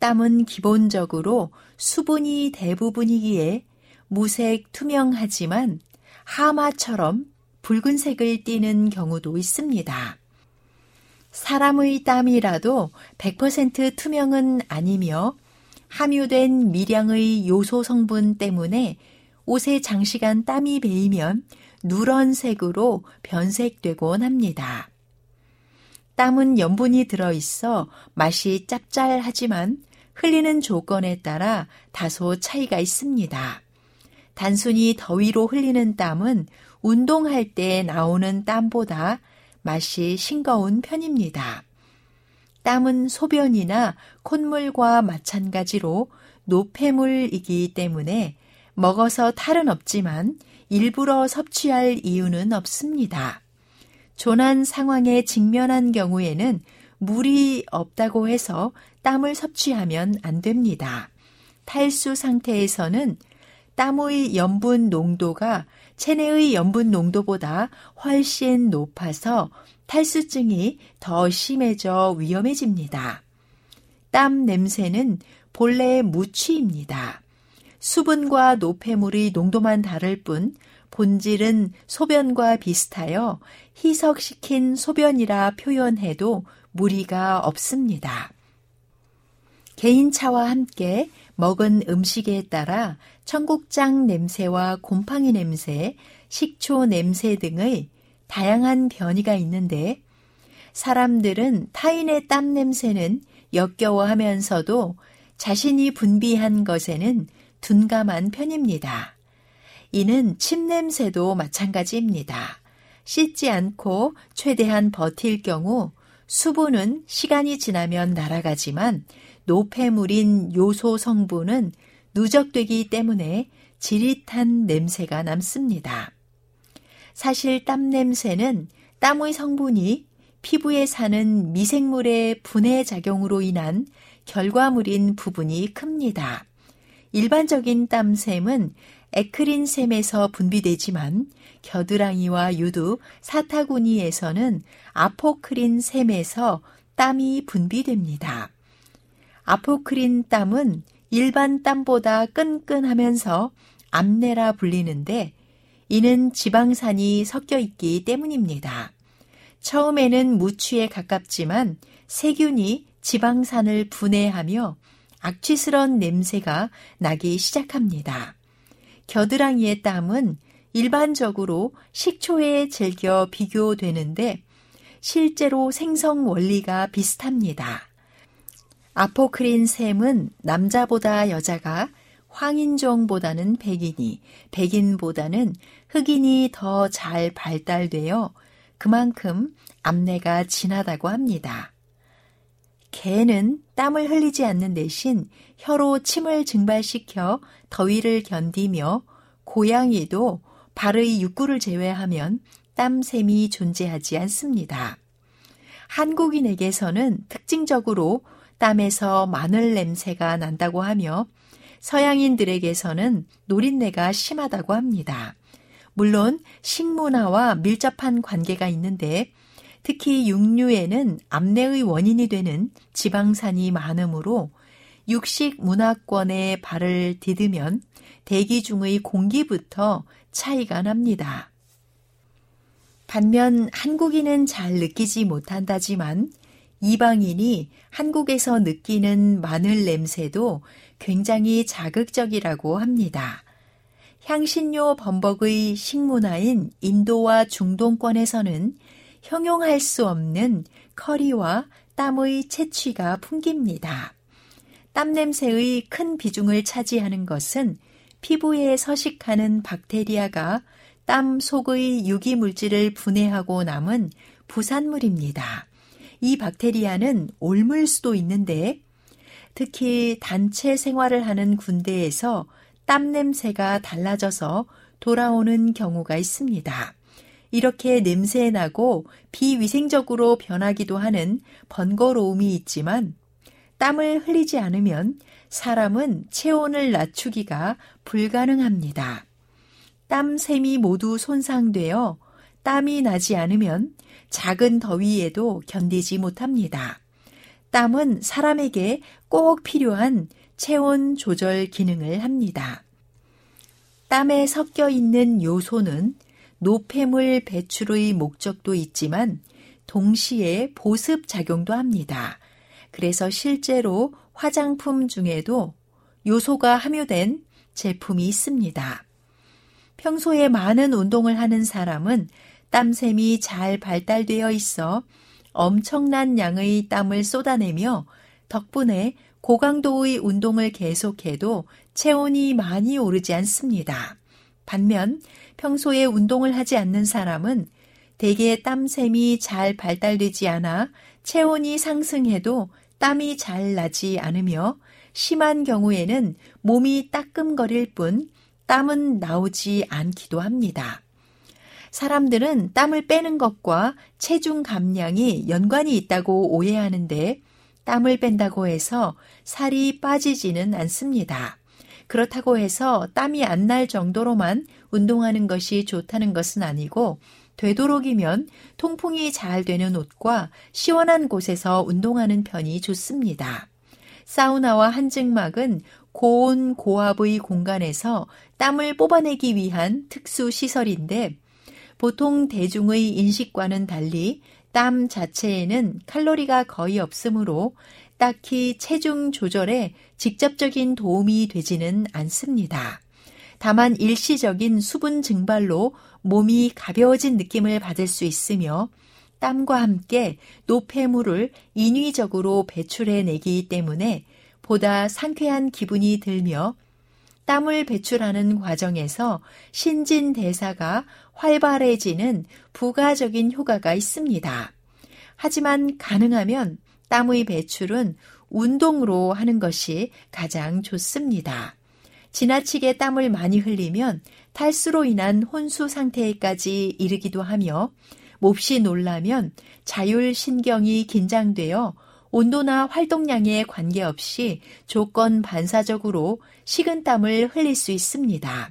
땀은 기본적으로 수분이 대부분이기에 무색 투명하지만 하마처럼 붉은색을 띠는 경우도 있습니다. 사람의 땀이라도 100% 투명은 아니며 함유된 미량의 요소 성분 때문에 옷에 장시간 땀이 배이면 누런색으로 변색되곤 합니다. 땀은 염분이 들어있어 맛이 짭짤하지만 흘리는 조건에 따라 다소 차이가 있습니다. 단순히 더위로 흘리는 땀은 운동할 때 나오는 땀보다 맛이 싱거운 편입니다. 땀은 소변이나 콧물과 마찬가지로 노폐물이기 때문에 먹어서 탈은 없지만 일부러 섭취할 이유는 없습니다. 조난 상황에 직면한 경우에는 물이 없다고 해서 땀을 섭취하면 안 됩니다. 탈수 상태에서는 땀의 염분 농도가 체내의 염분 농도보다 훨씬 높아서 탈수증이 더 심해져 위험해집니다. 땀 냄새는 본래 무취입니다. 수분과 노폐물의 농도만 다를 뿐 본질은 소변과 비슷하여 희석시킨 소변이라 표현해도 무리가 없습니다. 개인차와 함께 먹은 음식에 따라 청국장 냄새와 곰팡이 냄새, 식초 냄새 등의 다양한 변이가 있는데 사람들은 타인의 땀 냄새는 역겨워하면서도 자신이 분비한 것에는 둔감한 편입니다. 이는 침 냄새도 마찬가지입니다. 씻지 않고 최대한 버틸 경우 수분은 시간이 지나면 날아가지만 노폐물인 요소 성분은 누적되기 때문에 지릿한 냄새가 남습니다. 사실 땀 냄새는 땀의 성분이 피부에 사는 미생물의 분해 작용으로 인한 결과물인 부분이 큽니다. 일반적인 땀샘은 에크린샘에서 분비되지만 겨드랑이와 유두, 사타구니에서는 아포크린샘에서 땀이 분비됩니다. 아포크린 땀은 일반 땀보다 끈끈하면서 암내라 불리는데 이는 지방산이 섞여 있기 때문입니다. 처음에는 무취에 가깝지만 세균이 지방산을 분해하며 악취스런 냄새가 나기 시작합니다. 겨드랑이의 땀은 일반적으로 식초에 즐겨 비교되는데 실제로 생성 원리가 비슷합니다. 아포크린 샘은 남자보다 여자가 황인종보다는 백인이, 백인보다는 흑인이 더 잘 발달되어 그만큼 암내가 진하다고 합니다. 개는 땀을 흘리지 않는 대신 혀로 침을 증발시켜 더위를 견디며 고양이도 발의 육구를 제외하면 땀샘이 존재하지 않습니다. 한국인에게서는 특징적으로 땀에서 마늘 냄새가 난다고 하며 서양인들에게서는 노린내가 심하다고 합니다. 물론 식문화와 밀접한 관계가 있는데 특히 육류에는 암내의 원인이 되는 지방산이 많으므로 육식 문화권에 발을 디디면 대기 중의 공기부터 차이가 납니다. 반면 한국인은 잘 느끼지 못한다지만 이방인이 한국에서 느끼는 마늘 냄새도 굉장히 자극적이라고 합니다. 향신료 범벅의 식문화인 인도와 중동권에서는 형용할 수 없는 커리와 땀의 채취가 풍깁니다. 땀 냄새의 큰 비중을 차지하는 것은 피부에 서식하는 박테리아가 땀 속의 유기물질을 분해하고 남은 부산물입니다. 이 박테리아는 옮을 수도 있는데 특히 단체 생활을 하는 군대에서 땀 냄새가 달라져서 돌아오는 경우가 있습니다. 이렇게 냄새 나고 비위생적으로 변하기도 하는 번거로움이 있지만 땀을 흘리지 않으면 사람은 체온을 낮추기가 불가능합니다. 땀샘이 모두 손상되어 땀이 나지 않으면 작은 더위에도 견디지 못합니다. 땀은 사람에게 꼭 필요한 체온 조절 기능을 합니다. 땀에 섞여 있는 요소는 노폐물 배출의 목적도 있지만 동시에 보습 작용도 합니다. 그래서 실제로 화장품 중에도 요소가 함유된 제품이 있습니다. 평소에 많은 운동을 하는 사람은 땀샘이 잘 발달되어 있어 엄청난 양의 땀을 쏟아내며 덕분에 고강도의 운동을 계속해도 체온이 많이 오르지 않습니다. 반면 평소에 운동을 하지 않는 사람은 대개 땀샘이 잘 발달되지 않아 체온이 상승해도 땀이 잘 나지 않으며 심한 경우에는 몸이 따끔거릴 뿐 땀은 나오지 않기도 합니다. 사람들은 땀을 빼는 것과 체중 감량이 연관이 있다고 오해하는데 땀을 뺀다고 해서 살이 빠지지는 않습니다. 그렇다고 해서 땀이 안 날 정도로만 운동하는 것이 좋다는 것은 아니고 되도록이면 통풍이 잘 되는 옷과 시원한 곳에서 운동하는 편이 좋습니다. 사우나와 한증막은 고온 고압의 공간에서 땀을 뽑아내기 위한 특수 시설인데 보통 대중의 인식과는 달리 땀 자체에는 칼로리가 거의 없으므로 딱히 체중 조절에 직접적인 도움이 되지는 않습니다. 다만 일시적인 수분 증발로 몸이 가벼워진 느낌을 받을 수 있으며 땀과 함께 노폐물을 인위적으로 배출해내기 때문에 보다 상쾌한 기분이 들며 땀을 배출하는 과정에서 신진대사가 활발해지는 부가적인 효과가 있습니다. 하지만 가능하면 땀의 배출은 운동으로 하는 것이 가장 좋습니다. 지나치게 땀을 많이 흘리면 탈수로 인한 혼수 상태까지 이르기도 하며 몹시 놀라면 자율신경이 긴장되어 온도나 활동량에 관계없이 조건 반사적으로 식은 땀을 흘릴 수 있습니다.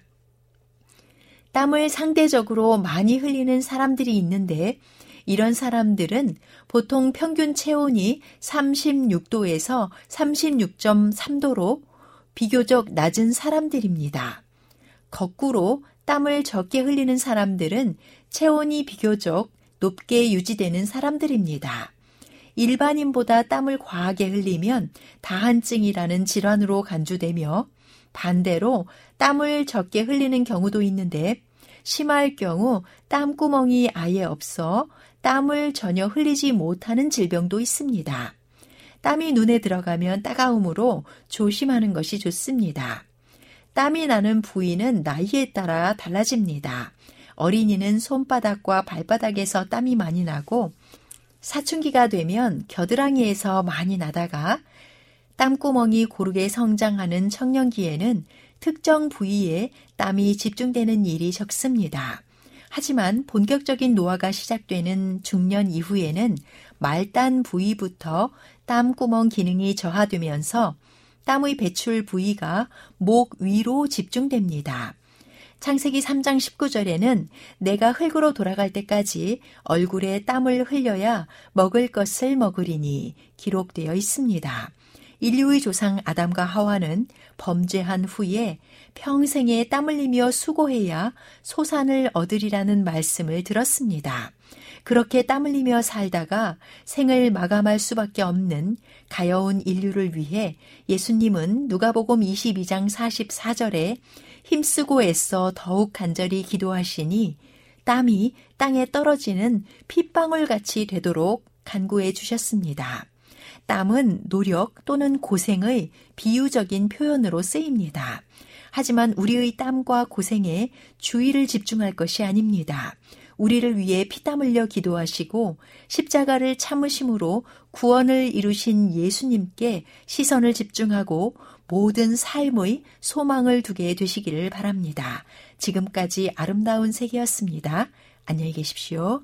땀을 상대적으로 많이 흘리는 사람들이 있는데 이런 사람들은 보통 평균 체온이 36도에서 36.3도로 비교적 낮은 사람들입니다. 거꾸로 땀을 적게 흘리는 사람들은 체온이 비교적 높게 유지되는 사람들입니다. 일반인보다 땀을 과하게 흘리면 다한증이라는 질환으로 간주되며 반대로 땀을 적게 흘리는 경우도 있는데 심할 경우 땀구멍이 아예 없어 땀을 전혀 흘리지 못하는 질병도 있습니다. 땀이 눈에 들어가면 따가움으로 조심하는 것이 좋습니다. 땀이 나는 부위는 나이에 따라 달라집니다. 어린이는 손바닥과 발바닥에서 땀이 많이 나고 사춘기가 되면 겨드랑이에서 많이 나다가 땀구멍이 고르게 성장하는 청년기에는 특정 부위에 땀이 집중되는 일이 적습니다. 하지만 본격적인 노화가 시작되는 중년 이후에는 말단 부위부터 땀구멍 기능이 저하되면서 땀의 배출 부위가 목 위로 집중됩니다. 창세기 3장 19절에는 내가 흙으로 돌아갈 때까지 얼굴에 땀을 흘려야 먹을 것을 먹으리니 기록되어 있습니다. 인류의 조상 아담과 하와는 범죄한 후에 평생에 땀 흘리며 수고해야 소산을 얻으리라는 말씀을 들었습니다. 그렇게 땀 흘리며 살다가 생을 마감할 수밖에 없는 가여운 인류를 위해 예수님은 누가복음 22장 44절에 힘쓰고 애써 더욱 간절히 기도하시니 땀이 땅에 떨어지는 핏방울 같이 되도록 간구해 주셨습니다. 땀은 노력 또는 고생의 비유적인 표현으로 쓰입니다. 하지만 우리의 땀과 고생에 주의를 집중할 것이 아닙니다. 우리를 위해 피땀 흘려 기도하시고 십자가를 참으심으로 구원을 이루신 예수님께 시선을 집중하고 모든 삶의 소망을 두게 되시기를 바랍니다. 지금까지 아름다운 세계였습니다. 안녕히 계십시오.